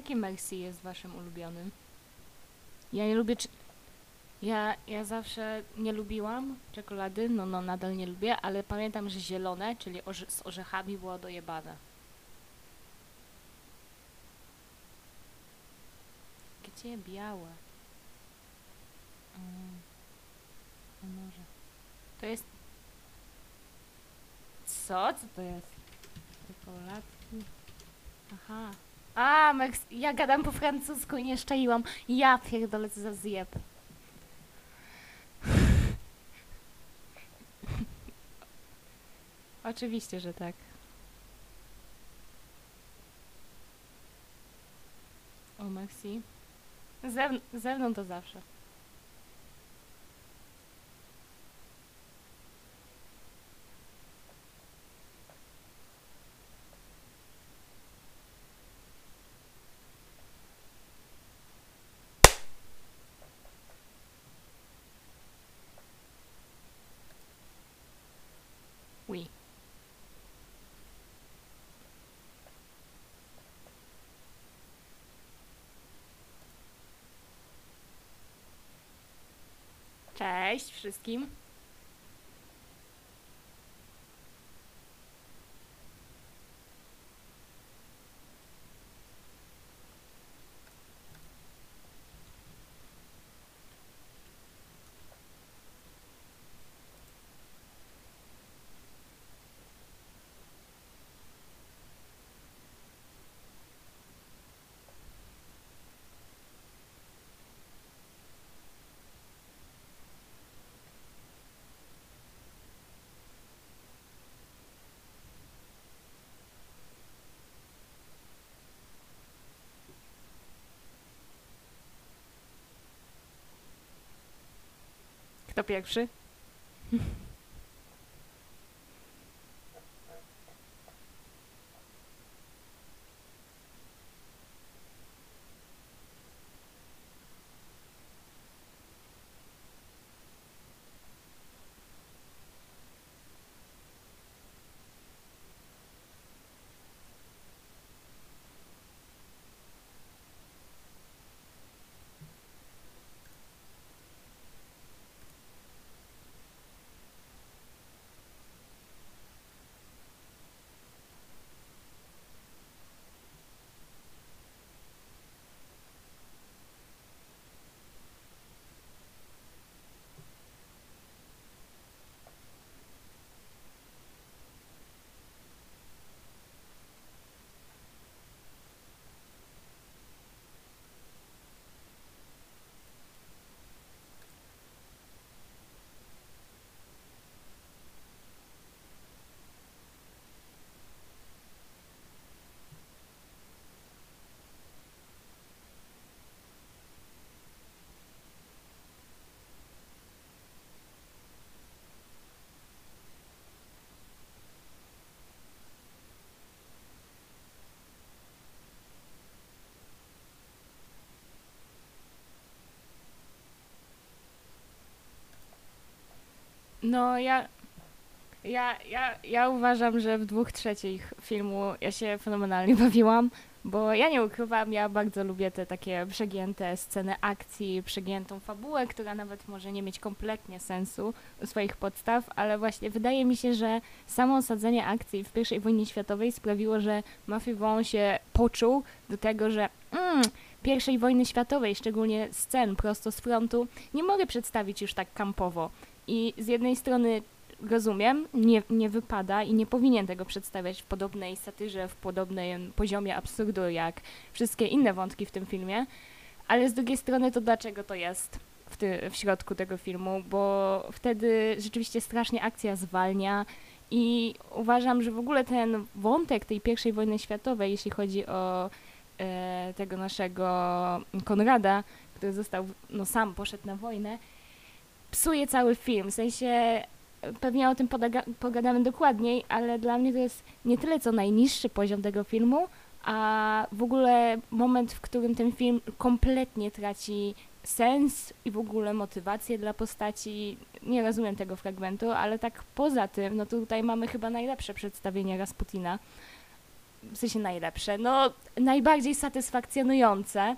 jaki Merci jest waszym ulubionym? Ja nie lubię... Ja, ja zawsze nie lubiłam czekolady, no no nadal nie lubię, ale pamiętam, że zielone, czyli orze z orzechami było dojebane. Gdzie białe? No może. To jest... Co? Co to jest? Czekoladki. Aha. A, Meks... ja gadam po francusku i nie szczaiłam. Ja pierdolę, co za zjeb. Oczywiście, że tak. O, Maxi. Zewn ze mną to zawsze. Cześć wszystkim. Pierwszy? No ja, ja, ja, ja uważam, że w dwóch trzecich filmu ja się fenomenalnie bawiłam, bo ja nie ukrywam, ja bardzo lubię te takie przegięte sceny akcji, przegiętą fabułę, która nawet może nie mieć kompletnie sensu u swoich podstaw, ale właśnie wydaje mi się, że samo osadzenie akcji w I wojnie światowej sprawiło, że Mafia Wong się poczuł do tego, że mm, I wojny światowej, szczególnie scen prosto z frontu, nie mogę przedstawić już tak kampowo. I z jednej strony rozumiem, nie, nie wypada i nie powinien tego przedstawiać w podobnej satyrze, w podobnym poziomie absurdu, jak wszystkie inne wątki w tym filmie, ale z drugiej strony to dlaczego to jest w, ty, w środku tego filmu, bo wtedy rzeczywiście strasznie akcja zwalnia i uważam, że w ogóle ten wątek tej pierwszej wojny światowej, jeśli chodzi o e, tego naszego Konrada, który został, no sam poszedł na wojnę, psuje cały film. W sensie pewnie o tym pogadamy dokładniej, ale dla mnie to jest nie tyle co najniższy poziom tego filmu, a w ogóle moment, w którym ten film kompletnie traci sens i w ogóle motywację dla postaci. Nie rozumiem tego fragmentu, ale tak poza tym, no tutaj mamy chyba najlepsze przedstawienie Rasputina. w sensie najlepsze, no najbardziej satysfakcjonujące.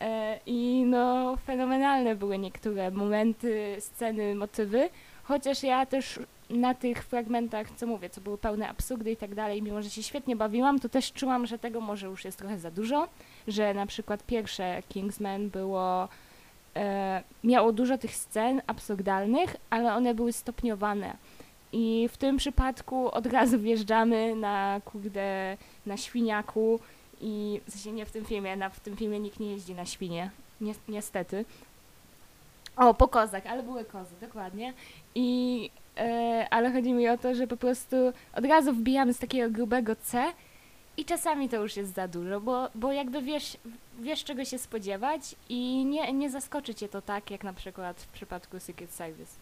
E, I no fenomenalne były niektóre momenty, sceny, motywy, chociaż ja też na tych fragmentach, co mówię, co były pełne absurdy i tak dalej, mimo że się świetnie bawiłam, to też czułam, że tego może już jest trochę za dużo, że na przykład pierwsze Kingsman było, e, miało dużo tych scen absurdalnych, ale one były stopniowane. I w tym przypadku od razu wjeżdżamy na kurde, na świniaku i w sensie nie w tym filmie, na, w tym filmie nikt nie jeździ na świnie, ni niestety. O, po kozach, ale były kozy, dokładnie. I E, ale chodzi mi o to, że po prostu od razu wbijamy z takiego grubego C i czasami to już jest za dużo, bo, bo jakby wiesz, wiesz czego się spodziewać i nie, nie zaskoczy cię to tak, jak na przykład w przypadku Secret Service.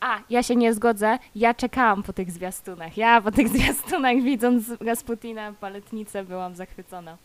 A, ja się nie zgodzę. Ja czekałam po tych zwiastunach. Ja po tych zwiastunach, widząc Rasputina, paletnicę, byłam zachwycona.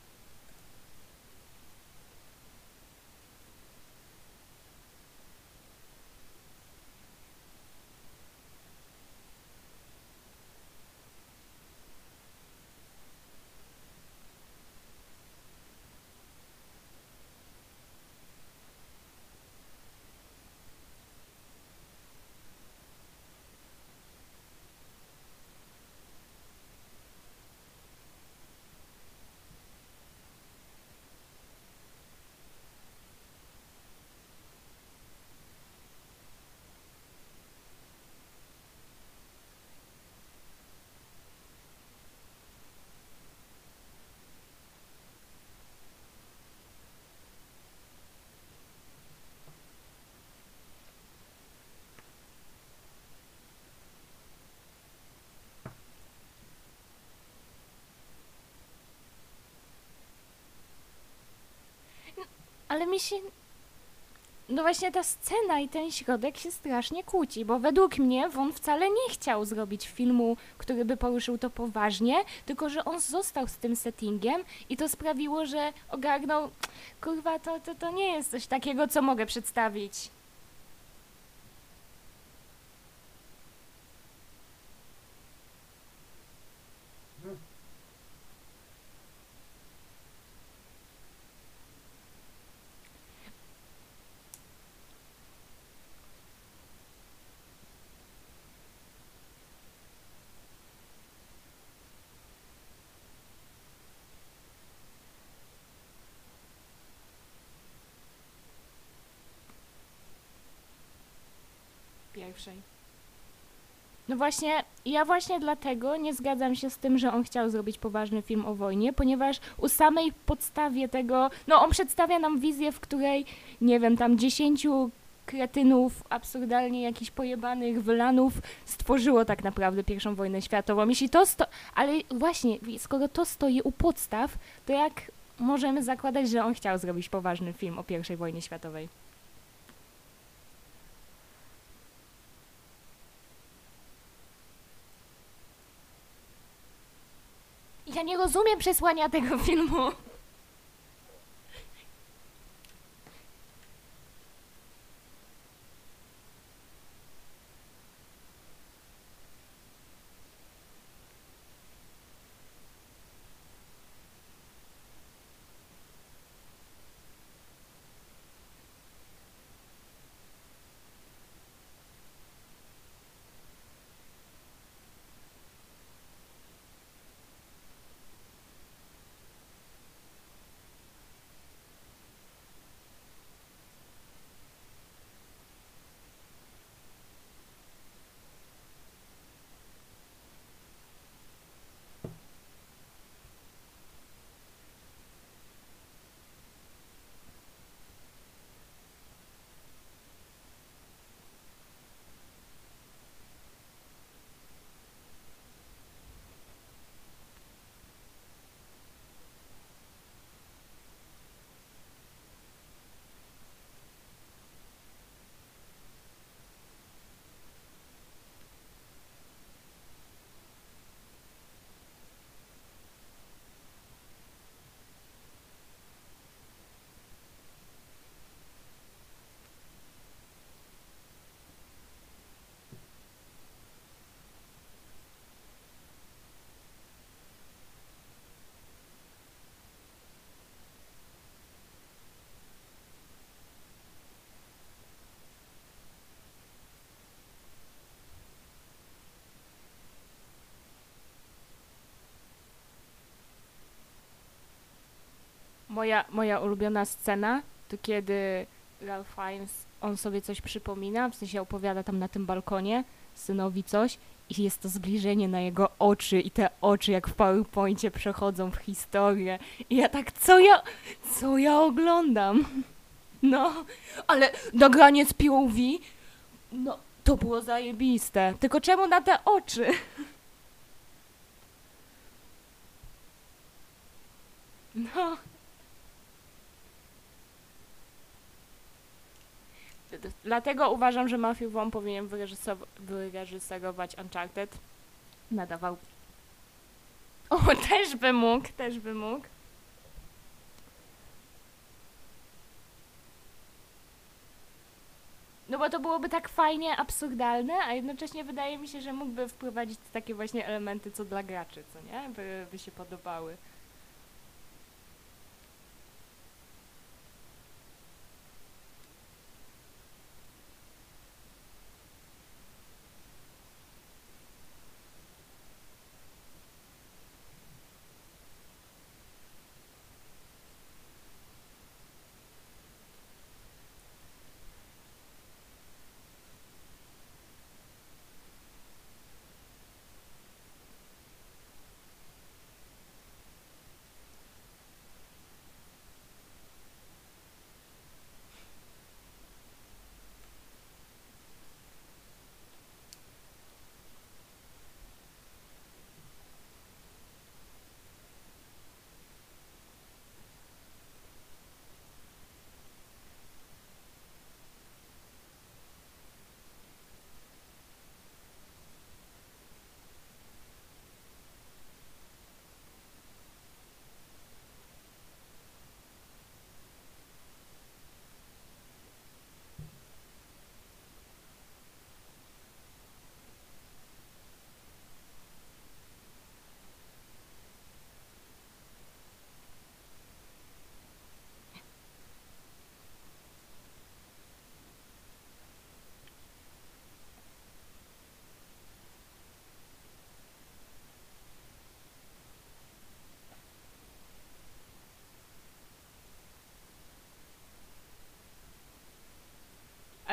Ale mi się. No właśnie ta scena i ten środek się strasznie kłóci, bo według mnie on wcale nie chciał zrobić filmu, który by poruszył to poważnie, tylko że on został z tym settingiem i to sprawiło, że ogarnął, kurwa, to, to, to nie jest coś takiego, co mogę przedstawić. No właśnie, ja właśnie dlatego nie zgadzam się z tym, że on chciał zrobić poważny film o wojnie, ponieważ u samej podstawie tego, no on przedstawia nam wizję, w której, nie wiem, tam dziesięciu kretynów, absurdalnie jakichś pojebanych wylanów stworzyło tak naprawdę pierwszą wojnę światową. Jeśli to sto... Ale właśnie, skoro to stoi u podstaw, to jak możemy zakładać, że on chciał zrobić poważny film o pierwszej wojnie światowej? Ja nie rozumiem przesłania tego filmu. Moja, moja ulubiona scena to kiedy Ralph Fiennes, on sobie coś przypomina, w sensie opowiada tam na tym balkonie synowi coś i jest to zbliżenie na jego oczy i te oczy jak w PowerPoincie przechodzą w historię i ja tak, co ja, co ja oglądam? No, ale nagranie z POV, no, to było zajebiste. Tylko czemu na te oczy? No. Dlatego uważam, że Matthew Vaughn powinien wyreżyserować, Uncharted. Nadawał. O, też by mógł, też by mógł. No bo to byłoby tak fajnie absurdalne, a jednocześnie wydaje mi się, że mógłby wprowadzić takie właśnie elementy, co dla graczy, co nie? By, by się podobały.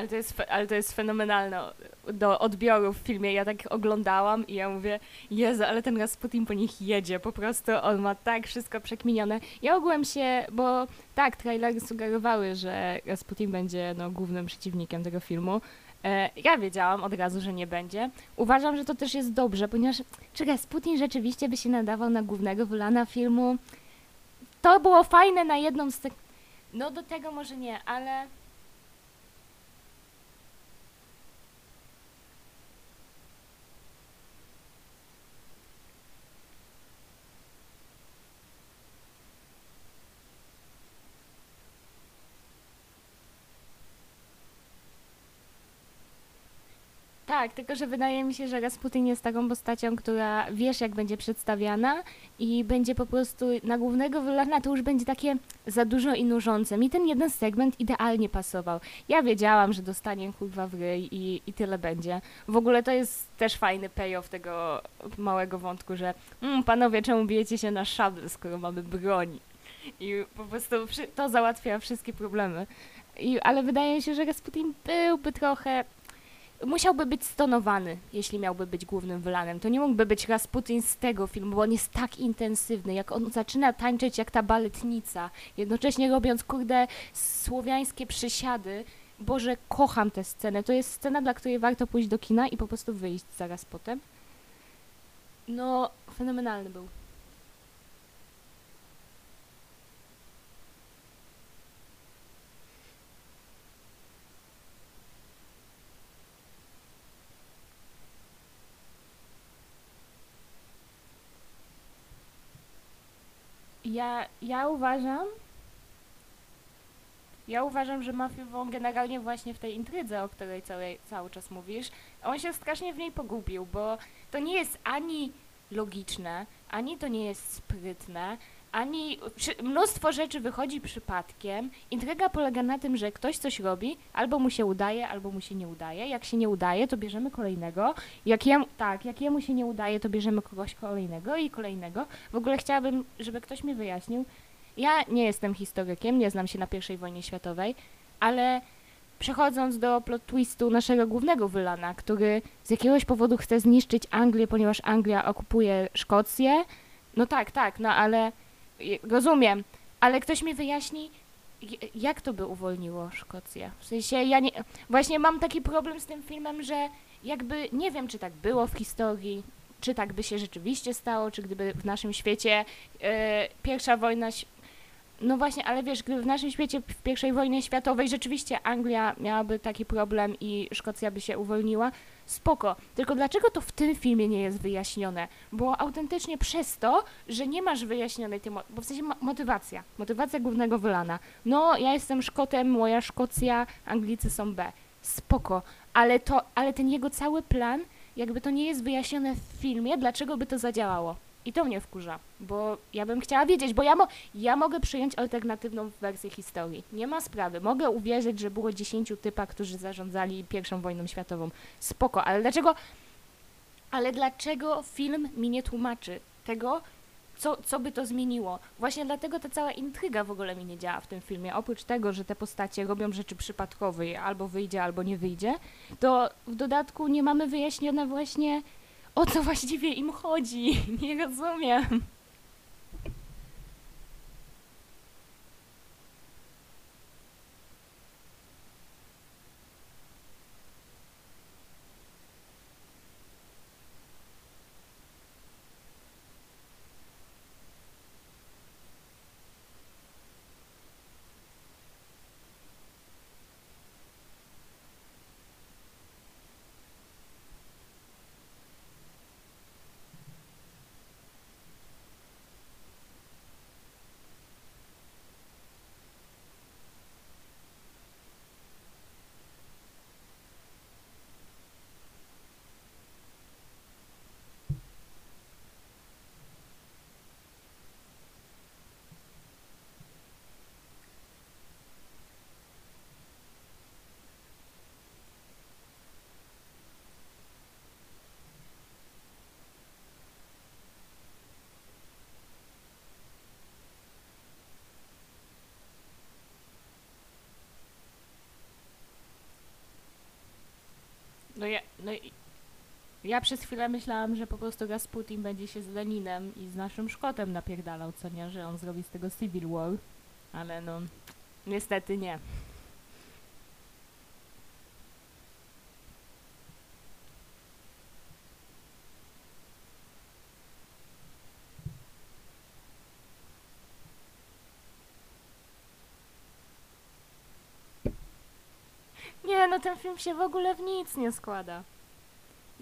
Ale to, jest, ale to jest fenomenalne do odbioru w filmie. Ja tak oglądałam i ja mówię, Jezu, ale ten Rasputin po nich jedzie. Po prostu on ma tak wszystko przekminione. Ja ogółem się, bo tak, trailery sugerowały, że Rasputin będzie no, głównym przeciwnikiem tego filmu. E, ja wiedziałam od razu, że nie będzie. Uważam, że to też jest dobrze, ponieważ czy Rasputin rzeczywiście by się nadawał na głównego wylana filmu? To było fajne na jedną z tych... No do tego może nie, ale... Tak, tylko że wydaje mi się, że Rasputin jest taką postacią, która wiesz, jak będzie przedstawiana i będzie po prostu na głównego wylana to już będzie takie za dużo i nużące. Mi ten jeden segment idealnie pasował. Ja wiedziałam, że dostanie kurwa w ryj i, i tyle będzie. W ogóle to jest też fajny payoff tego małego wątku, że mm, panowie, czemu bijecie się na szabel, skoro mamy broń? I po prostu to załatwia wszystkie problemy. I, ale wydaje mi się, że Rasputin byłby trochę musiałby być stonowany, jeśli miałby być głównym wylanem. To nie mógłby być Rasputin z tego filmu, bo on jest tak intensywny, jak on zaczyna tańczyć jak ta baletnica, jednocześnie robiąc, kurde, słowiańskie przysiady. Boże, kocham tę scenę. To jest scena, dla której warto pójść do kina i po prostu wyjść zaraz potem. No, fenomenalny był. Ja, ja uważam, ja uważam, że Vaughn generalnie właśnie w tej intrydze, o której cały, cały czas mówisz, on się strasznie w niej pogubił, bo to nie jest ani logiczne, ani to nie jest sprytne, ani mnóstwo rzeczy wychodzi przypadkiem. Intryga polega na tym, że ktoś coś robi, albo mu się udaje, albo mu się nie udaje. Jak się nie udaje, to bierzemy kolejnego. Jak tak, jak jemu się nie udaje, to bierzemy kogoś kolejnego i kolejnego. W ogóle chciałabym, żeby ktoś mi wyjaśnił, ja nie jestem historykiem, nie znam się na I wojnie światowej, ale przechodząc do plot twistu naszego głównego wylana, który z jakiegoś powodu chce zniszczyć Anglię, ponieważ Anglia okupuje Szkocję. No tak, tak, no ale rozumiem, ale ktoś mi wyjaśni, jak to by uwolniło Szkocję? W sensie ja nie, właśnie mam taki problem z tym filmem, że jakby nie wiem, czy tak było w historii, czy tak by się rzeczywiście stało, czy gdyby w naszym świecie e, pierwsza wojna no właśnie, ale wiesz, gdyby w naszym świecie w I wojnie światowej rzeczywiście Anglia miałaby taki problem i Szkocja by się uwolniła, spoko. Tylko dlaczego to w tym filmie nie jest wyjaśnione? Bo autentycznie przez to, że nie masz wyjaśnionej tej, bo w sensie motywacja, motywacja głównego Wylana. No, ja jestem Szkotem, moja Szkocja, Anglicy są B. Spoko, ale to, ale ten jego cały plan, jakby to nie jest wyjaśnione w filmie, dlaczego by to zadziałało. I to mnie wkurza, bo ja bym chciała wiedzieć, bo ja, mo ja mogę przyjąć alternatywną wersję historii. Nie ma sprawy. Mogę uwierzyć, że było dziesięciu typa, którzy zarządzali pierwszą wojną światową. Spoko, ale dlaczego... Ale dlaczego film mi nie tłumaczy tego, co, co by to zmieniło? Właśnie dlatego ta cała intryga w ogóle mi nie działa w tym filmie. Oprócz tego, że te postacie robią rzeczy przypadkowe, albo wyjdzie, albo nie wyjdzie, to w dodatku nie mamy wyjaśnione właśnie o co właściwie im chodzi? Nie rozumiem. No ja, no ja przez chwilę myślałam, że po prostu Rasputin będzie się z Leninem i z naszym Szkotem napierdalał, co nie, że on zrobi z tego Civil War, ale no niestety nie. Nie, no ten film się w ogóle w nic nie składa.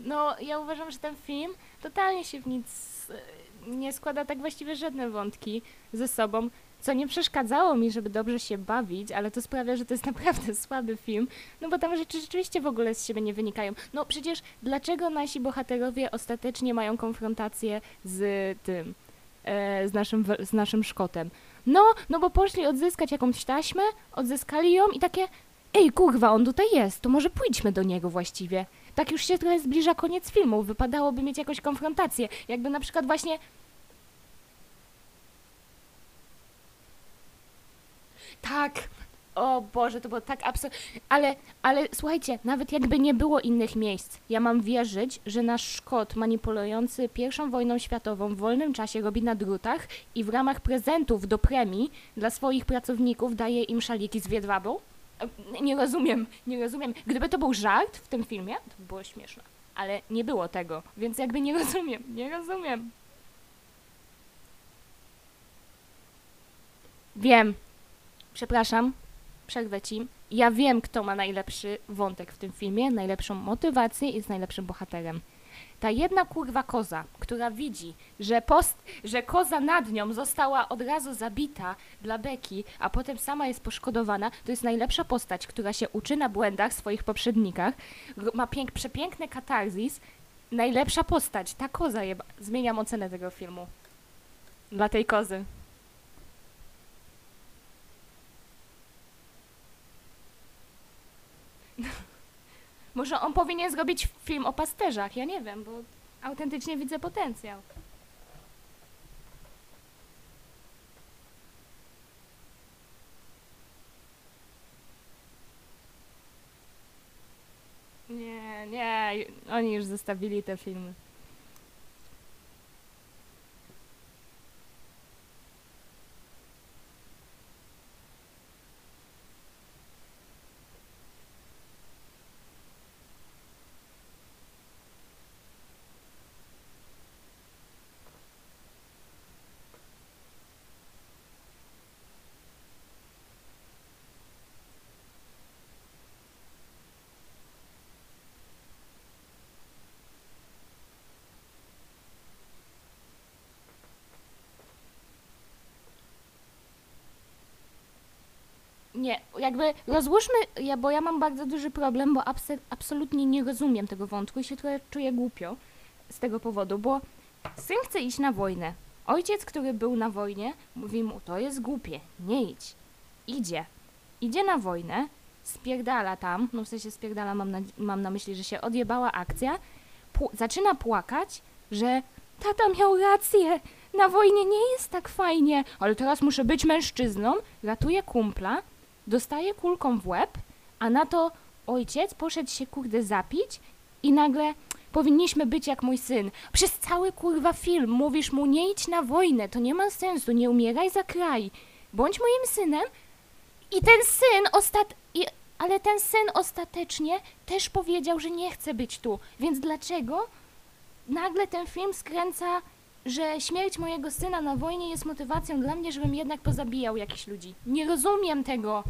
No, ja uważam, że ten film totalnie się w nic e, nie składa, tak właściwie żadne wątki ze sobą, co nie przeszkadzało mi, żeby dobrze się bawić, ale to sprawia, że to jest naprawdę słaby film, no bo tam rzeczy rzeczywiście w ogóle z siebie nie wynikają. No przecież dlaczego nasi bohaterowie ostatecznie mają konfrontację z tym, e, z, naszym, z naszym Szkotem? No, no bo poszli odzyskać jakąś taśmę, odzyskali ją i takie, Ej, kurwa, on tutaj jest, to może pójdźmy do niego właściwie. Tak już się trochę zbliża koniec filmu, wypadałoby mieć jakąś konfrontację. Jakby na przykład właśnie... Tak, o Boże, to było tak absurdalne. Ale, ale słuchajcie, nawet jakby nie było innych miejsc, ja mam wierzyć, że nasz Szkot manipulujący pierwszą wojną światową w wolnym czasie robi na drutach i w ramach prezentów do premii dla swoich pracowników daje im szaliki z wiedwabą? Nie rozumiem, nie rozumiem. Gdyby to był żart w tym filmie, to by było śmieszne. Ale nie było tego, więc jakby nie rozumiem, nie rozumiem. Wiem. Przepraszam, przerwę ci. Ja wiem, kto ma najlepszy wątek w tym filmie, najlepszą motywację i jest najlepszym bohaterem. Ta jedna kurwa koza, która widzi, że, post, że koza nad nią została od razu zabita dla beki, a potem sama jest poszkodowana, to jest najlepsza postać, która się uczy na błędach swoich poprzednikach, ma pięk, przepiękny katarzis, najlepsza postać, ta koza jeba. Zmieniam ocenę tego filmu. Dla tej kozy. Może on powinien zrobić film o pasterzach, ja nie wiem, bo autentycznie widzę potencjał. Nie, nie, oni już zostawili te filmy. Jakby rozłóżmy, ja, bo ja mam bardzo duży problem, bo absolutnie nie rozumiem tego wątku i się trochę czuję głupio z tego powodu, bo syn chce iść na wojnę. Ojciec, który był na wojnie, mówi mu, to jest głupie, nie idź. Idzie. Idzie na wojnę, spierdala tam, no w sensie spierdala, mam na, mam na myśli, że się odjebała akcja, zaczyna płakać, że tata miał rację, na wojnie nie jest tak fajnie, ale teraz muszę być mężczyzną, ratuje kumpla, dostaje kulką w łeb, a na to ojciec poszedł się kurde zapić i nagle powinniśmy być jak mój syn. Przez cały kurwa film mówisz mu nie idź na wojnę, to nie ma sensu, nie umieraj za kraj. Bądź moim synem i ten syn ostat... I... Ale ten syn ostatecznie też powiedział, że nie chce być tu. Więc dlaczego nagle ten film skręca, że śmierć mojego syna na wojnie jest motywacją dla mnie, żebym jednak pozabijał jakichś ludzi? Nie rozumiem tego.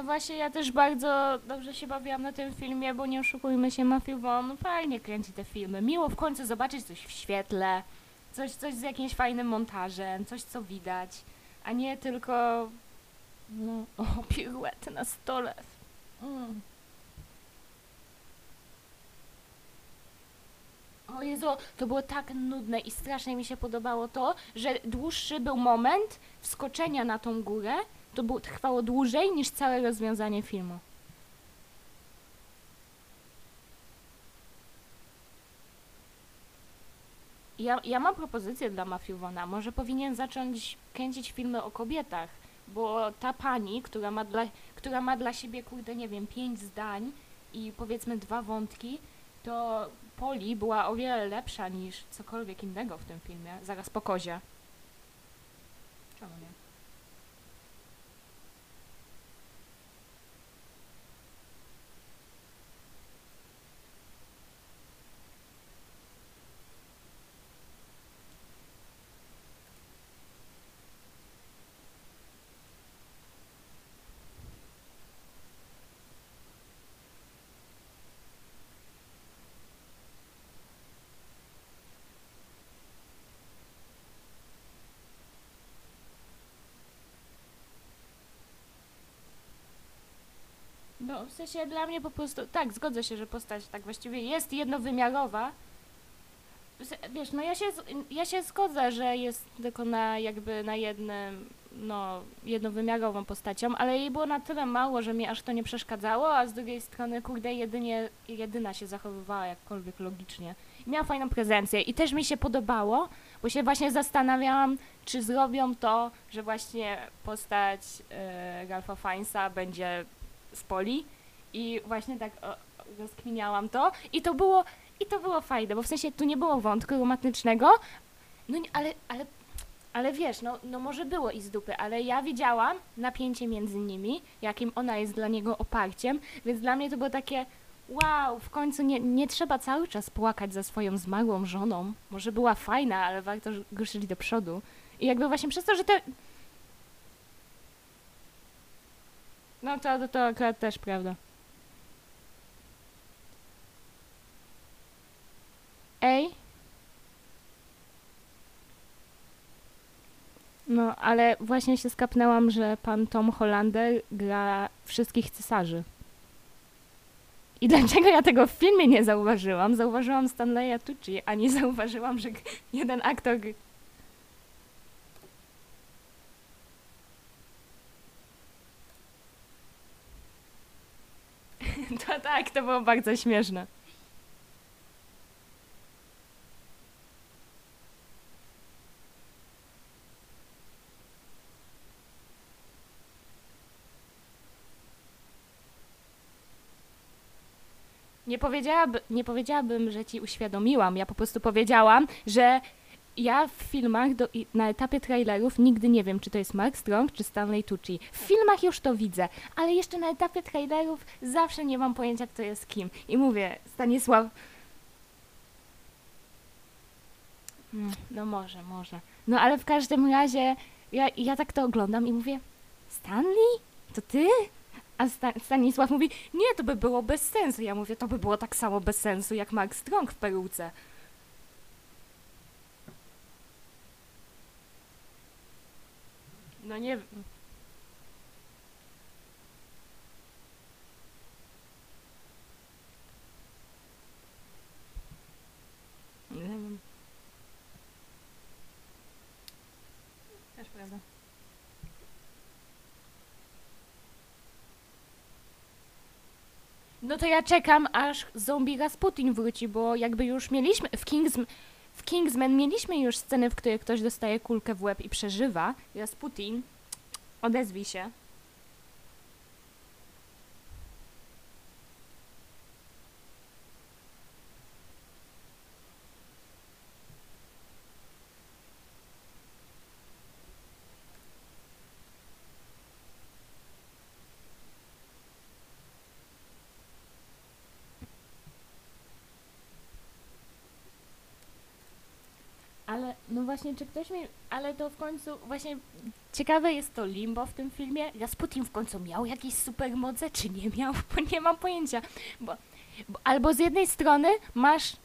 No właśnie, ja też bardzo dobrze się bawiłam na tym filmie, bo nie oszukujmy się, Matthew Vaughn fajnie kręci te filmy. Miło w końcu zobaczyć coś w świetle, coś, coś z jakimś fajnym montażem, coś co widać, a nie tylko no, o, piruety na stole. Mm. O Jezu, to było tak nudne i strasznie mi się podobało to, że dłuższy był moment wskoczenia na tą górę, to było, trwało dłużej niż całe rozwiązanie filmu. Ja, ja mam propozycję dla Vaughna. Może powinien zacząć kręcić filmy o kobietach, bo ta pani, która ma dla, która ma dla siebie, kurde, nie wiem, pięć zdań i powiedzmy dwa wątki, to Poli była o wiele lepsza niż cokolwiek innego w tym filmie, zaraz po kozie. Czemu nie? No, w sensie dla mnie po prostu, tak, zgodzę się, że postać tak właściwie jest jednowymiarowa. Wiesz, no ja się, ja się zgodzę, że jest tylko na jakby na jednym, no, jednowymiarową postacią, ale jej było na tyle mało, że mi aż to nie przeszkadzało, a z drugiej strony, kurde, jedynie, jedyna się zachowywała jakkolwiek logicznie. Miała fajną prezencję i też mi się podobało, bo się właśnie zastanawiałam, czy zrobią to, że właśnie postać e, Ralpha Fiennesa będzie z Poli i właśnie tak rozkminiałam to. I to było i to było fajne, bo w sensie tu nie było wątku romantycznego, no nie, ale, ale, ale wiesz, no, no może było i z dupy, ale ja widziałam napięcie między nimi, jakim ona jest dla niego oparciem, więc dla mnie to było takie wow, w końcu nie, nie trzeba cały czas płakać za swoją zmarłą żoną, może była fajna, ale warto ruszyli do przodu. I jakby właśnie przez to, że te No to, to, to akurat też prawda. Ej? No, ale właśnie się skapnęłam, że pan Tom Hollander gra wszystkich cesarzy. I dlaczego ja tego w filmie nie zauważyłam? Zauważyłam Stanleya Tucci, a nie zauważyłam, że jeden aktor... To tak, to było bardzo śmieszne. Nie, powiedziałaby, nie powiedziałabym, że ci uświadomiłam. Ja po prostu powiedziałam, że ja w filmach do, na etapie trailerów nigdy nie wiem, czy to jest Mark Strong, czy Stanley Tucci. W filmach już to widzę, ale jeszcze na etapie trailerów zawsze nie mam pojęcia, kto jest kim. I mówię, Stanisław... Mm, No może, może. No ale w każdym razie ja, ja tak to oglądam i mówię, Stanley? To ty? A Sta Stanisław mówi, nie, to by było bez sensu. Ja mówię, to by było tak samo bez sensu, jak Mark Strong w peruce. No. Nie wiem. Też prawda. No to ja czekam, aż zombie Rasputin wróci, bo jakby już mieliśmy w Kings, w Kingsman mieliśmy już sceny, w której ktoś dostaje kulkę w łeb i przeżywa. Rasputin, odezwij się. Ale no właśnie, czy ktoś mi. Ale to w końcu właśnie ciekawe jest to limbo w tym filmie. Rasputin w końcu miał jakieś supermoce, czy nie miał? Bo nie mam pojęcia. Bo, bo, albo z jednej strony masz.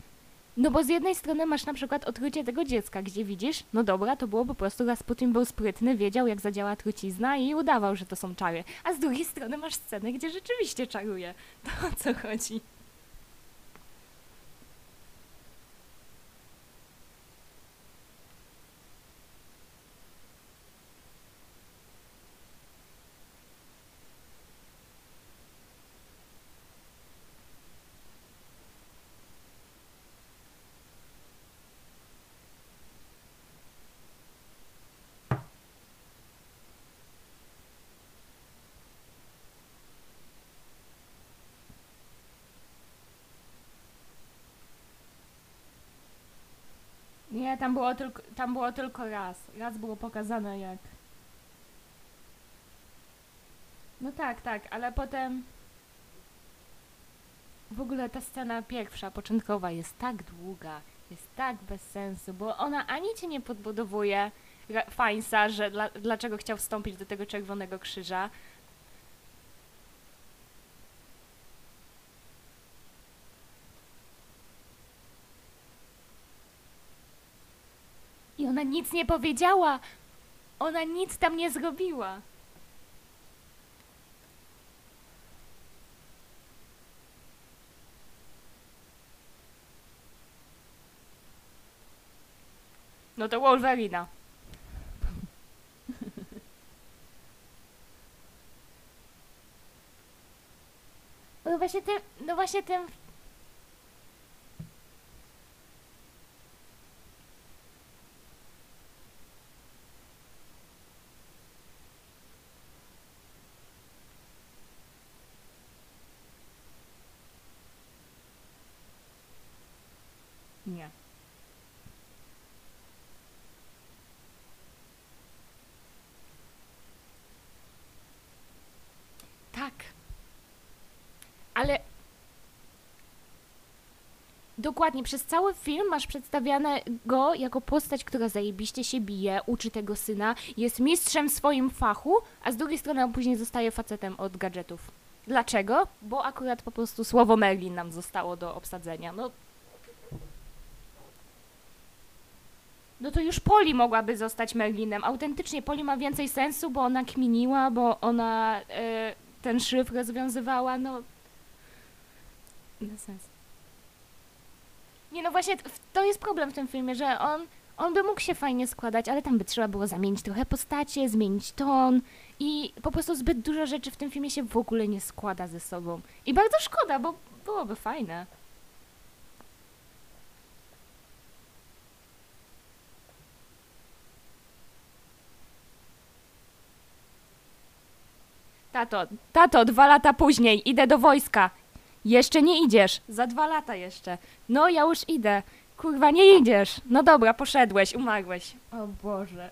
No bo z jednej strony masz na przykład odkrycie tego dziecka, gdzie widzisz, no dobra, to było po prostu Rasputin był sprytny, wiedział jak zadziała trucizna i udawał, że to są czary. A z drugiej strony masz scenę, gdzie rzeczywiście czaruje. To o co chodzi? Tam było tylko, tam było tylko raz. Raz było pokazane jak... No tak, tak, ale potem... W ogóle ta scena pierwsza, początkowa jest tak długa, jest tak bez sensu, bo ona ani cię nie podbudowuje Fainsa, że dla, dlaczego chciał wstąpić do tego Czerwonego Krzyża. Nic nie powiedziała. Ona nic tam nie zrobiła. No to Wolverina. No właśnie tym, no właśnie tym... Nie. Tak. Ale Dokładnie, przez cały film masz przedstawiane go jako postać, która zajebiście się bije, uczy tego syna, jest mistrzem w swoim fachu, a z drugiej strony on później zostaje facetem od gadżetów. Dlaczego? Bo akurat po prostu słowo Merlin nam zostało do obsadzenia. No, no to już Poli mogłaby zostać Merlinem. Autentycznie Poli ma więcej sensu, bo ona kminiła, bo ona e, ten szyfr rozwiązywała, no... Bez sensu. Nie, no właśnie, to jest problem w tym filmie, że on, on by mógł się fajnie składać, ale tam by trzeba było zamienić trochę postacie, zmienić ton i po prostu zbyt dużo rzeczy w tym filmie się w ogóle nie składa ze sobą. I bardzo szkoda, bo byłoby fajne. Tato, tato, dwa lata później, idę do wojska. Jeszcze nie idziesz, za dwa lata jeszcze. No, ja już idę. Kurwa, nie idziesz. No dobra, poszedłeś, umarłeś. O Boże.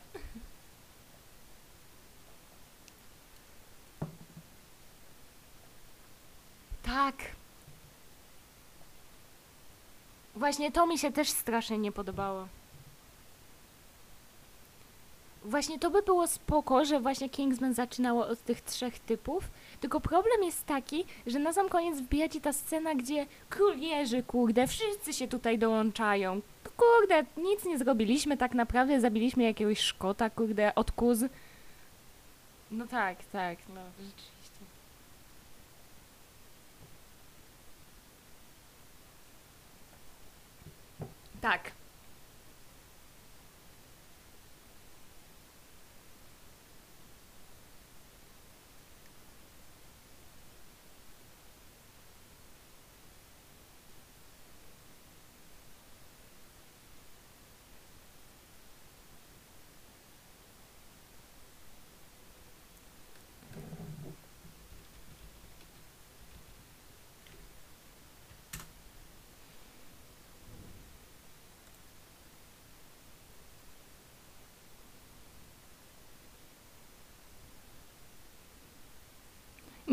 Tak. Właśnie to mi się też strasznie nie podobało. Właśnie to by było spoko, że właśnie Kingsman zaczynało od tych trzech typów, tylko problem jest taki, że na sam koniec wbija ci ta scena, gdzie król Jerzy, kurde, wszyscy się tutaj dołączają. Kurde, nic nie zrobiliśmy tak naprawdę, zabiliśmy jakiegoś szkota, kurde, odkuz. No tak, tak, no rzeczywiście. Tak.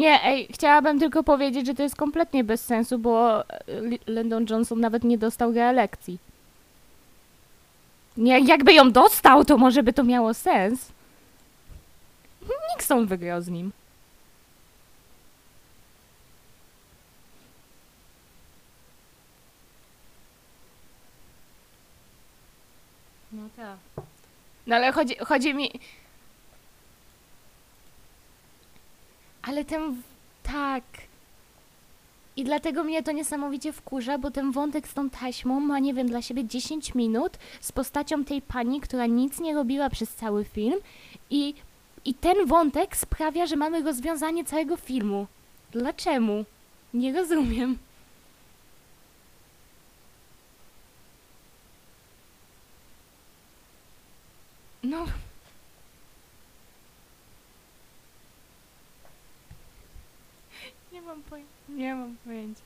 Nie, ej, chciałabym tylko powiedzieć, że to jest kompletnie bez sensu, bo e, Lyndon Johnson nawet nie dostał reelekcji. Nie, jakby ją dostał, to może by to miało sens. Nixon wygrał z nim. No tak. No ale chodzi, chodzi mi... Ale ten... Tak. I dlatego mnie to niesamowicie wkurza, bo ten wątek z tą taśmą ma, nie wiem, dla siebie 10 minut z postacią tej pani, która nic nie robiła przez cały film i, i ten wątek sprawia, że mamy rozwiązanie całego filmu. Dlaczego? Nie rozumiem. No. Nie mam pojęcia. Nie mam pojęcia.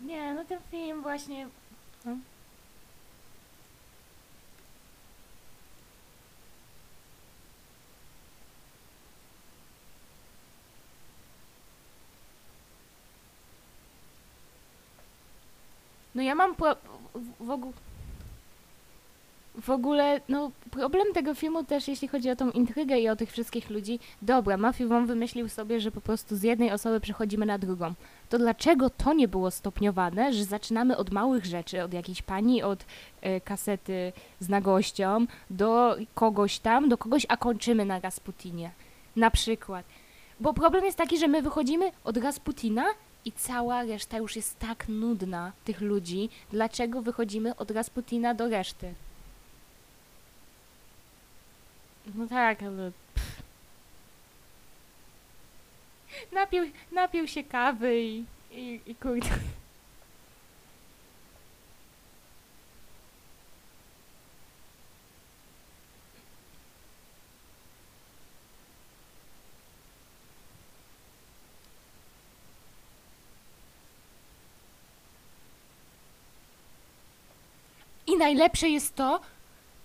Nie, no ten film właśnie... No. Ja mam pro... w, ogóle... W ogóle, no problem tego filmu też, jeśli chodzi o tą intrygę i o tych wszystkich ludzi, dobra, Matthew Vaughn wymyślił sobie, że po prostu z jednej osoby przechodzimy na drugą. To dlaczego to nie było stopniowane, że zaczynamy od małych rzeczy, od jakiejś pani, od e, kasety z nagością, do kogoś tam, do kogoś, a kończymy na Rasputinie. Na przykład. Bo problem jest taki, że my wychodzimy od Rasputina i cała reszta już jest tak nudna tych ludzi. Dlaczego wychodzimy od Rasputina do reszty? No tak, ale... Napił, napił się kawy i, i, i kurde... Najlepsze jest to,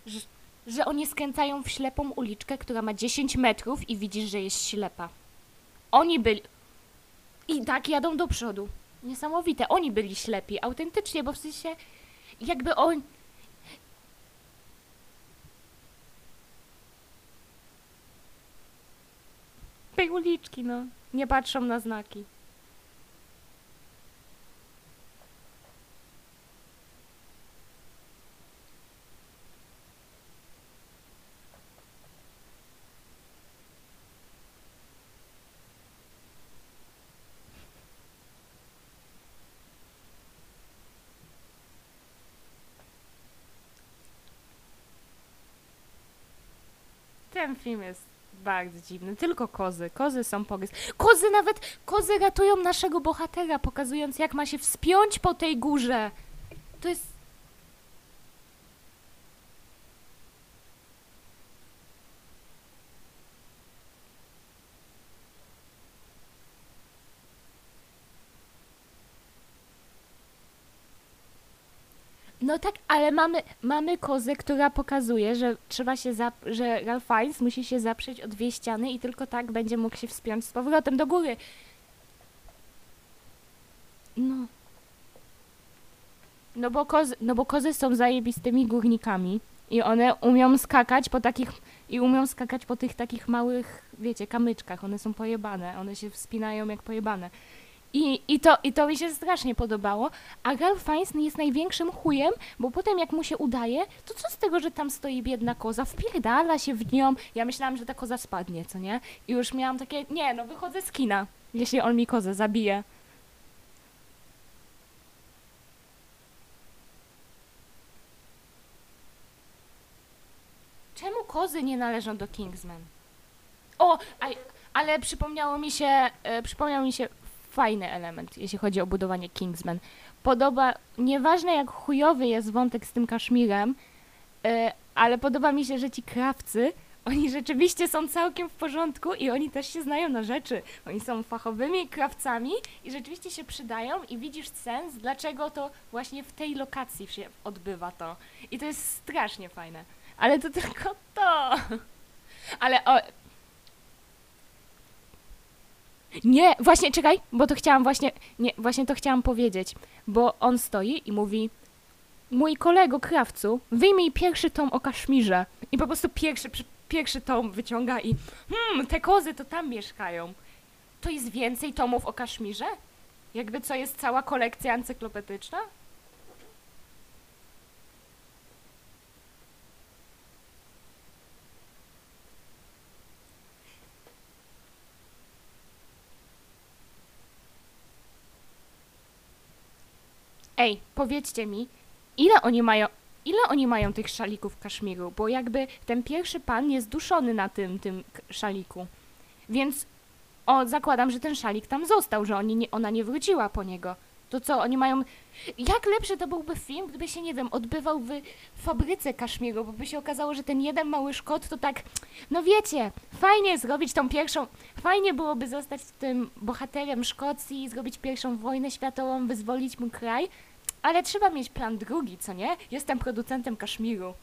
że, że oni skręcają w ślepą uliczkę, która ma 10 metrów i widzisz, że jest ślepa. Oni byli... I tak jadą do przodu. Niesamowite. Oni byli ślepi, autentycznie, bo w sensie jakby on... Tej uliczki, no. Nie patrzą na znaki. Ten film jest bardzo dziwny. Tylko kozy. Kozy są pogys. Kozy nawet, kozy ratują naszego bohatera, pokazując jak ma się wspiąć po tej górze. To jest... No tak, ale mamy, mamy kozę, która pokazuje, że trzeba się zap- że Ralph Fiennes musi się zaprzeć o dwie ściany i tylko tak będzie mógł się wspiąć z powrotem do góry. No. No bo, kozy, no bo kozy są zajebistymi górnikami i one umią skakać po takich i umią skakać po tych takich małych, wiecie, kamyczkach. One są pojebane, one się wspinają jak pojebane. I, i, to, I to mi się strasznie podobało. A Ralph Fiennes jest największym chujem, bo potem jak mu się udaje, to co z tego, że tam stoi biedna koza, wpierdala się w nią. Ja myślałam, że ta koza spadnie, co nie? I już miałam takie, nie, no wychodzę z kina, jeśli on mi kozę zabije. Czemu kozy nie należą do Kingsman? O, a, ale przypomniało mi się, e, przypomniał mi się fajny element, jeśli chodzi o budowanie Kingsman. Podoba, nieważne jak chujowy jest wątek z tym kaszmirem, e, ale podoba mi się, że ci krawcy, oni rzeczywiście są całkiem w porządku i oni też się znają na rzeczy. Oni są fachowymi krawcami i rzeczywiście się przydają i widzisz sens, dlaczego to właśnie w tej lokacji się odbywa to. I to jest strasznie fajne. Ale to tylko to. Ale o, nie, właśnie, czekaj, bo to chciałam właśnie, nie, właśnie to chciałam powiedzieć, bo on stoi i mówi, mój kolego krawcu, wyjmij pierwszy tom o Kaszmirze i po prostu pierwszy, pierwszy tom wyciąga i, hmm, te kozy to tam mieszkają. To jest więcej tomów o Kaszmirze? Jakby co, jest cała kolekcja encyklopedyczna? Ej, powiedzcie mi, ile oni mają, ile oni mają tych szalików kaszmiru? Bo jakby ten pierwszy pan jest duszony na tym, tym szaliku. Więc o, zakładam, że ten szalik tam został, że oni nie, ona nie wróciła po niego. To co, oni mają... Jak lepszy to byłby film, gdyby się, nie wiem, odbywał w fabryce kaszmiru, bo by się okazało, że ten jeden mały Szkot to tak... No wiecie, fajnie zrobić tą pierwszą... Fajnie byłoby zostać tym bohaterem Szkocji, zrobić pierwszą wojnę światową, wyzwolić mu kraj, ale trzeba mieć plan drugi, co nie? Jestem producentem Kaszmiru.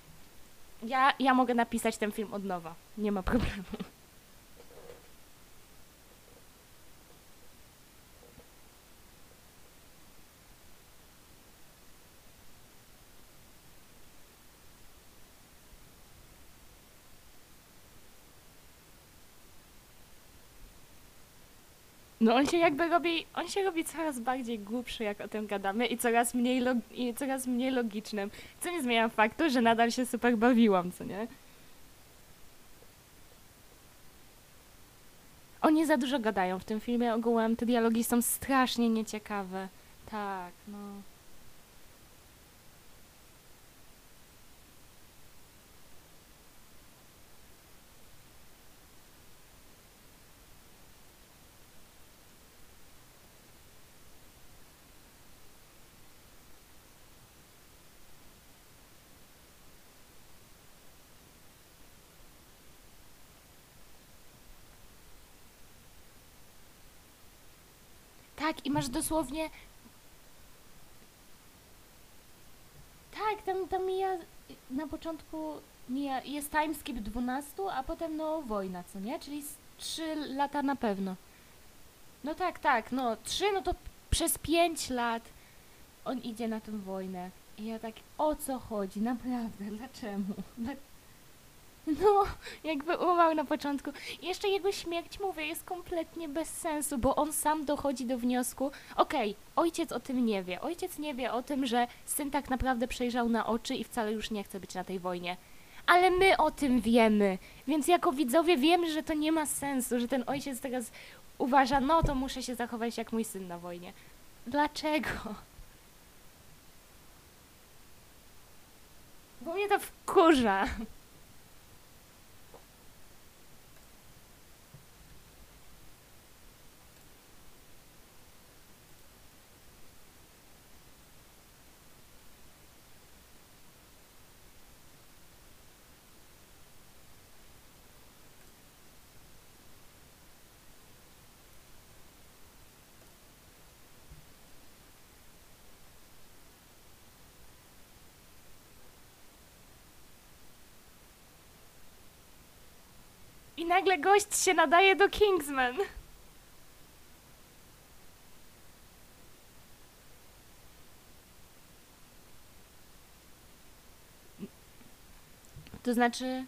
Ja, ja mogę napisać ten film od nowa. Nie ma problemu. No on się jakby robi, on się robi coraz bardziej głupszy, jak o tym gadamy i coraz mniej, log, i coraz mniej logicznym, co nie zmienia faktu, że nadal się super bawiłam, co nie? Oni za dużo gadają w tym filmie ogółem, te dialogi są strasznie nieciekawe. Tak, no. Tak, i masz dosłownie Tak, tam, tam mija na początku mija, jest timeskip 12, a potem no wojna, co nie? Czyli z 3 lata na pewno. No tak, tak, no 3, no to przez 5 lat on idzie na tę wojnę. I ja tak, o co chodzi? Naprawdę, dlaczego? No, jakby umarł na początku. Jeszcze jego śmierć, mówię, jest kompletnie bez sensu, bo on sam dochodzi do wniosku, okej, ojciec o tym nie wie. Ojciec nie wie o tym, że syn tak naprawdę przejrzał na oczy i wcale już nie chce być na tej wojnie. Ale my o tym wiemy, więc jako widzowie wiemy, że to nie ma sensu, że ten ojciec teraz uważa, no to muszę się zachować jak mój syn na wojnie. Dlaczego? Bo mnie to wkurza. I nagle gość się nadaje do Kingsman. To znaczy.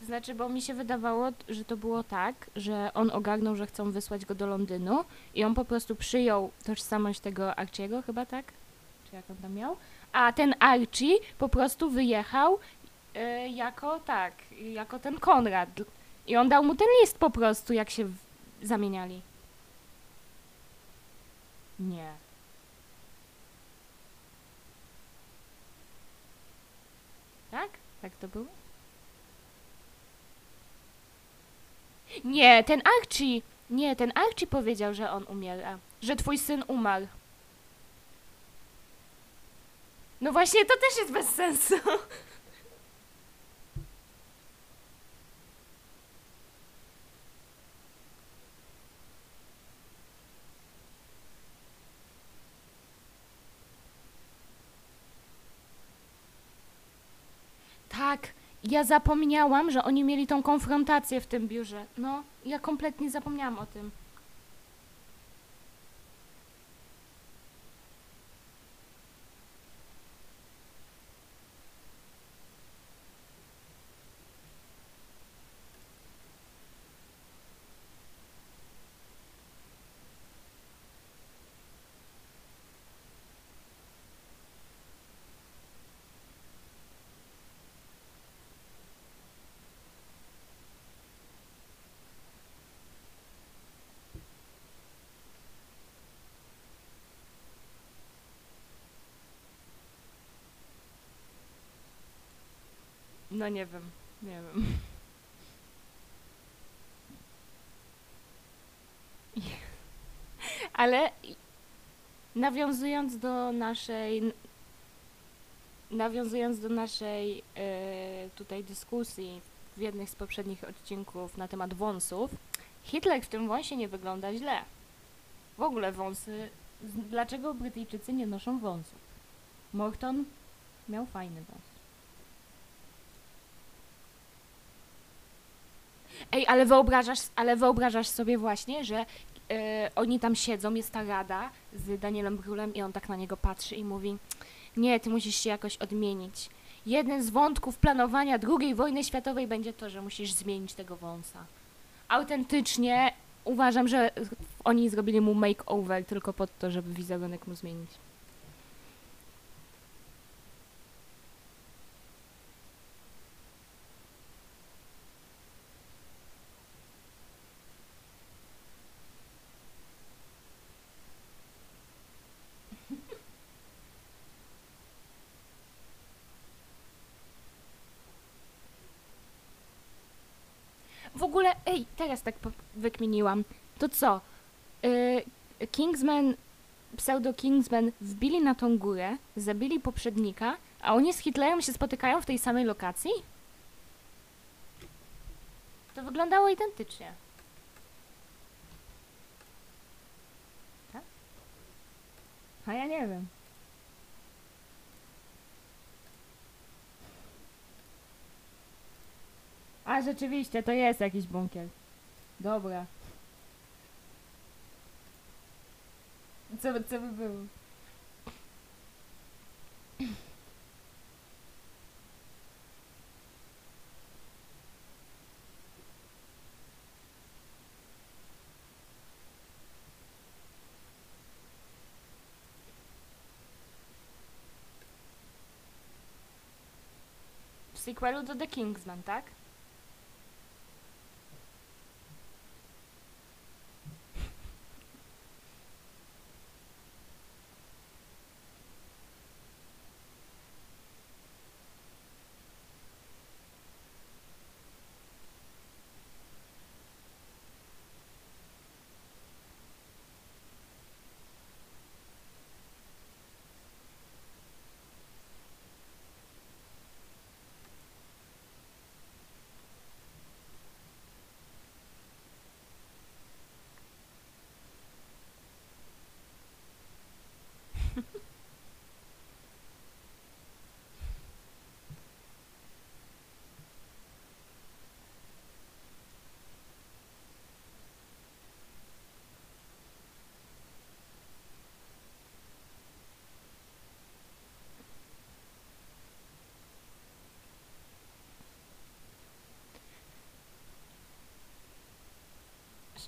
To znaczy, bo mi się wydawało, że to było tak, że on ogarnął, że chcą wysłać go do Londynu i on po prostu przyjął tożsamość tego Archiego, chyba tak? Jak on tam miał? A ten Archie po prostu wyjechał e, jako tak, jako ten Konrad. I on dał mu ten list po prostu, jak się w- zamieniali. Nie. Tak? Tak to było? Nie, ten Archie! Nie, ten Archie powiedział, że on umiera. Że twój syn umarł. No właśnie, to też jest bez sensu. Tak, ja zapomniałam, że oni mieli tą konfrontację w tym biurze. No, ja kompletnie zapomniałam o tym. No nie wiem, nie wiem. Ale nawiązując do naszej nawiązując do naszej e, tutaj dyskusji w jednych z poprzednich odcinków na temat wąsów, Hitler w tym wąsie nie wygląda źle. W ogóle wąsy. Dlaczego Brytyjczycy nie noszą wąsów? Morton miał fajny wąs. Ej, ale wyobrażasz, ale wyobrażasz sobie właśnie, że e, oni tam siedzą, jest ta rada z Danielem Brulem i on tak na niego patrzy i mówi nie, ty musisz się jakoś odmienić. Jeden z wątków planowania II wojny światowej będzie to, że musisz zmienić tego wąsa. Autentycznie uważam, że oni zrobili mu makeover tylko po to, żeby wizerunek mu zmienić. teraz tak wykminiłam. To co? Yy, Kingsman, pseudo Kingsman wbili na tą górę, zabili poprzednika, a oni z Hitlerem się spotykają w tej samej lokacji? To wyglądało identycznie. Tak? A ja nie wiem. A rzeczywiście, to jest jakiś bunkier. Dobra. Co, by- co by było? W sequelu do The Kingsman, tak?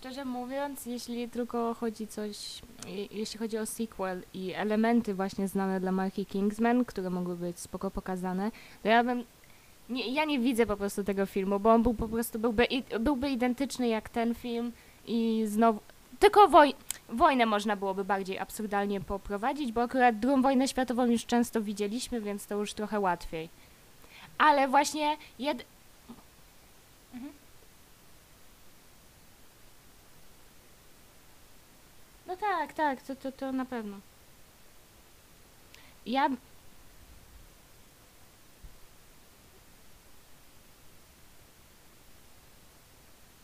Szczerze mówiąc, jeśli tylko chodzi coś, je- jeśli chodzi o sequel i elementy właśnie znane dla marki Kingsman, które mogły być spoko pokazane, to ja bym, nie, ja nie widzę po prostu tego filmu, bo on był po prostu, byłby, byłby identyczny jak ten film i znowu, tylko woj, wojnę można byłoby bardziej absurdalnie poprowadzić, bo akurat drugą wojnę światową już często widzieliśmy, więc to już trochę łatwiej. Ale właśnie jed... No tak, tak, to, to, to na pewno. Ja.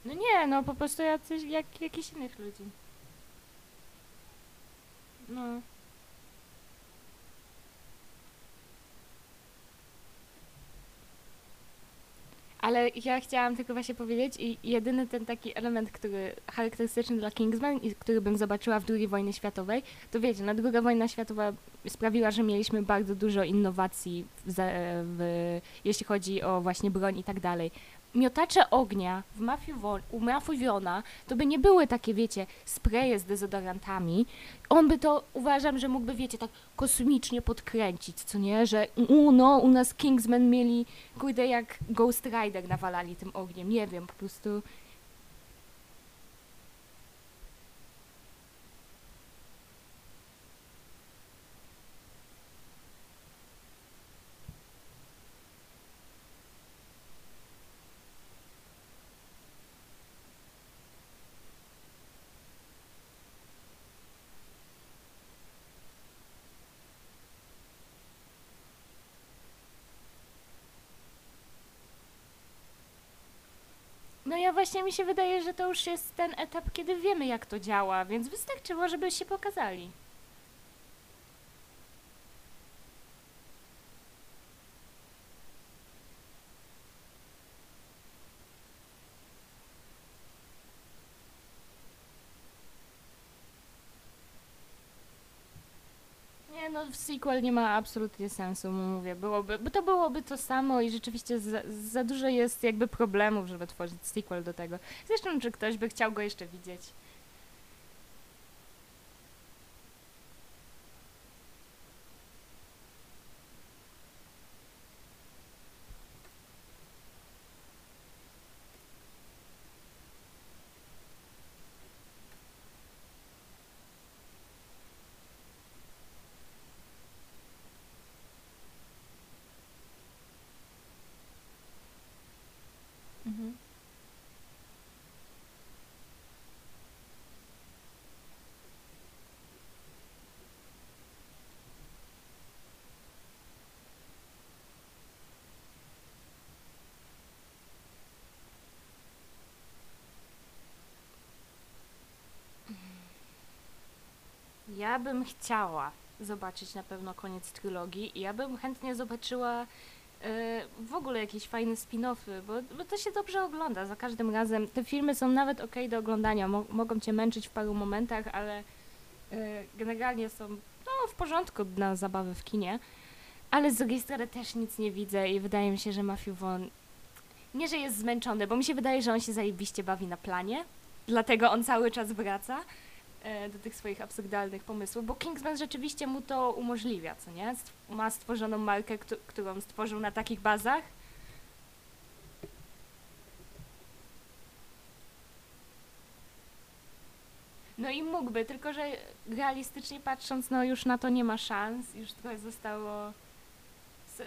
No nie, no po prostu jacyś, jak jakichś innych ludzi. No. Ale ja chciałam tylko właśnie powiedzieć i jedyny ten taki element, który charakterystyczny dla Kingsman i który bym zobaczyła w II wojnie światowej, to wiecie, no druga wojna światowa sprawiła, że mieliśmy bardzo dużo innowacji, w, w, jeśli chodzi o właśnie broń i tak dalej. Miotacze ognia w Mafii u to by nie były takie, wiecie, spreje z dezodorantami. On by to, uważam, że mógłby, wiecie, tak kosmicznie podkręcić, co nie? Że u, no, u nas Kingsmen mieli, kurde, jak Ghost Rider nawalali tym ogniem. Nie wiem, po prostu... No ja właśnie mi się wydaje, że to już jest ten etap, kiedy wiemy, jak to działa, więc wystarczyło, żeby się pokazali. Nie, no w sequel nie ma absolutnie sensu, mówię, byłoby, bo to byłoby to samo i rzeczywiście za, za dużo jest jakby problemów, żeby tworzyć sequel do tego. Zresztą, czy ktoś by chciał go jeszcze widzieć? Ja bym chciała zobaczyć na pewno koniec trylogii i ja bym chętnie zobaczyła e, w ogóle jakieś fajne spin-offy, bo, bo to się dobrze ogląda za każdym razem. Te filmy są nawet ok do oglądania, mo mogą cię męczyć w paru momentach, ale e, generalnie są no, w porządku na zabawy w kinie. Ale z drugiej strony też nic nie widzę i wydaje mi się, że Matthew Vaughn nie, że jest zmęczony, bo mi się wydaje, że on się zajebiście bawi na planie, dlatego on cały czas wraca do tych swoich absurdalnych pomysłów, bo Kingsman rzeczywiście mu to umożliwia, co nie? Ma stworzoną markę, któ którą stworzył na takich bazach. No i mógłby, tylko że realistycznie patrząc, no już na to nie ma szans, już trochę zostało,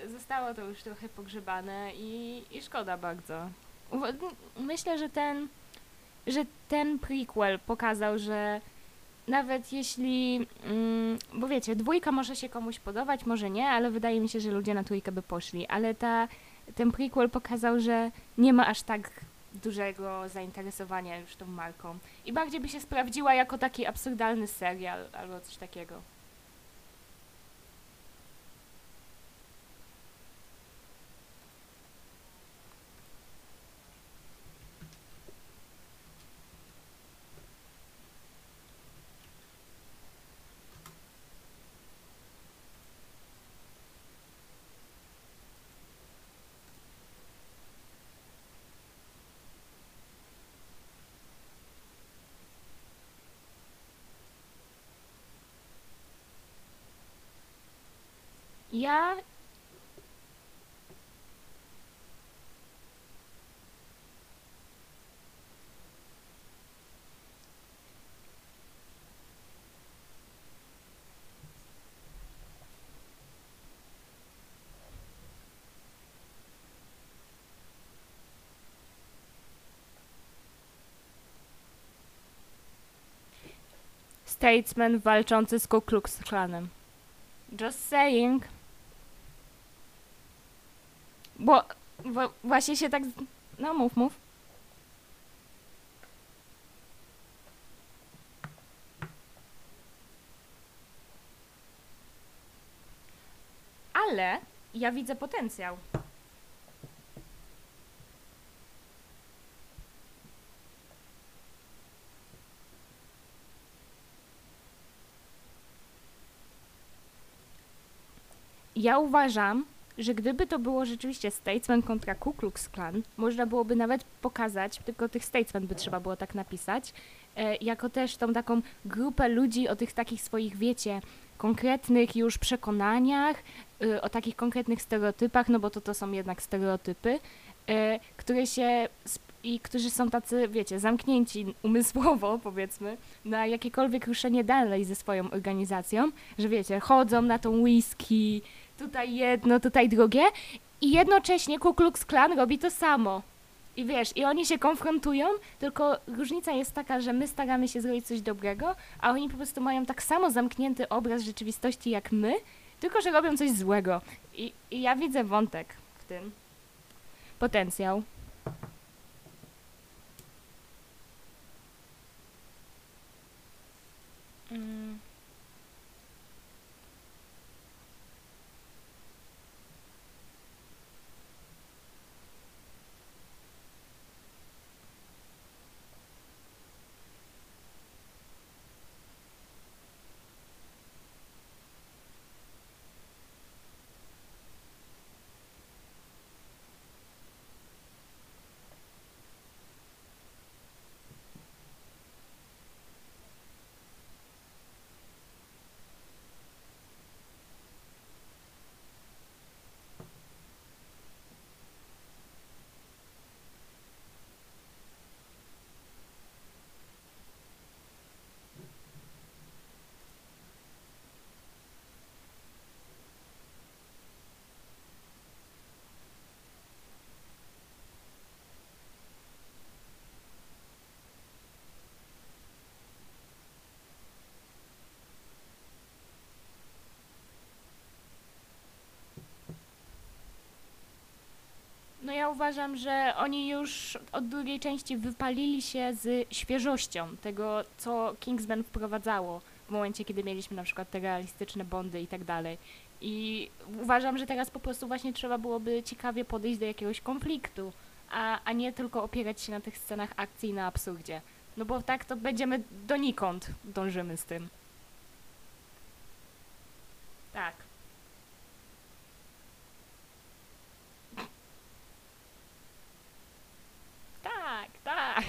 zostało to już trochę pogrzebane i, i szkoda bardzo. Myślę, że ten, że ten prequel pokazał, że nawet jeśli, mm, bo wiecie, dwójka może się komuś podobać, może nie, ale wydaje mi się, że ludzie na trójkę by poszli, ale ta, ten prequel pokazał, że nie ma aż tak dużego zainteresowania już tą marką i bardziej by się sprawdziła jako taki absurdalny serial albo coś takiego. Ja Statesman walczący z Ku Klux Klanem. Just saying. Bo, bo właśnie się tak... No mów, mów. Ale ja widzę potencjał. Ja uważam, że gdyby to było rzeczywiście Statesman kontra Ku Klux Klan, można byłoby nawet pokazać, tylko tych Statesman by trzeba było tak napisać, e, jako też tą taką grupę ludzi o tych takich swoich, wiecie, konkretnych już przekonaniach, y, o takich konkretnych stereotypach, no bo to to są jednak stereotypy, e, które się i którzy są tacy, wiecie, zamknięci umysłowo, powiedzmy, na jakiekolwiek ruszenie dalej ze swoją organizacją, że wiecie, chodzą na tą whisky, tutaj jedno, tutaj drugie i jednocześnie Ku Klux Klan robi to samo. I wiesz, i oni się konfrontują, tylko różnica jest taka, że my staramy się zrobić coś dobrego, a oni po prostu mają tak samo zamknięty obraz rzeczywistości jak my, tylko że robią coś złego. I, i ja widzę wątek w tym. Potencjał. Mm. No ja uważam, że oni już od drugiej części wypalili się z świeżością tego, co Kingsman wprowadzało w momencie, kiedy mieliśmy na przykład te realistyczne bondy i tak dalej. I uważam, że teraz po prostu właśnie trzeba byłoby ciekawie podejść do jakiegoś konfliktu, a, a nie tylko opierać się na tych scenach akcji i na absurdzie. No bo tak to będziemy donikąd dążymy z tym. Tak. Tak, tak.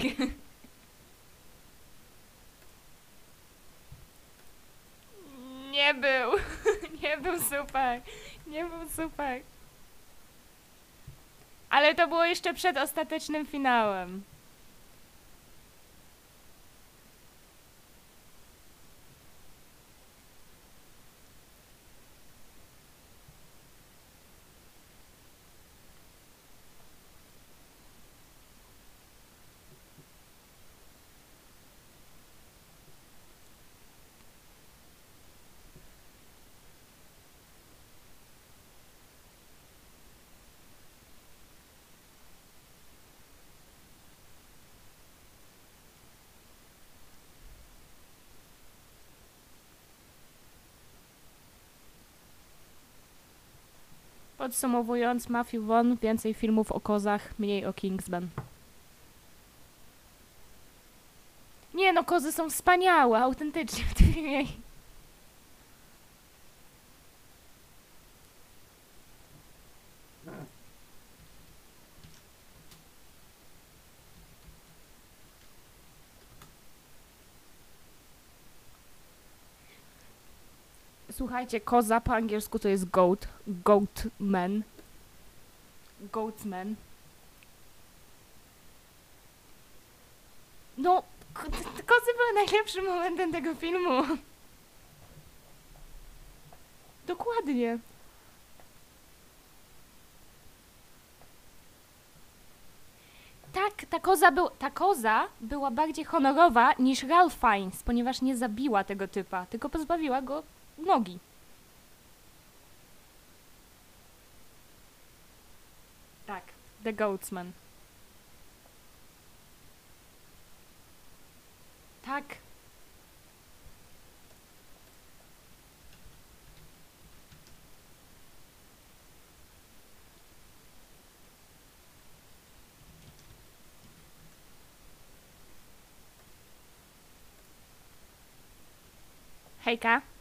Nie był. Nie był super. Nie był super. Ale to było jeszcze przed ostatecznym finałem. Podsumowując, Matthew Vaughn, więcej filmów o kozach, mniej o Kingsman. Nie no, kozy są wspaniałe, autentycznie w tym filmie. Słuchajcie, koza po angielsku to jest goat, goatman. Goatman. No, kozy były najlepszym momentem tego filmu. Dokładnie. Tak, ta koza, był, ta koza była bardziej honorowa niż Ralph Fiennes, ponieważ nie zabiła tego typa, tylko pozbawiła go nogi. Tak, The Goatsman. Tak. Hejka.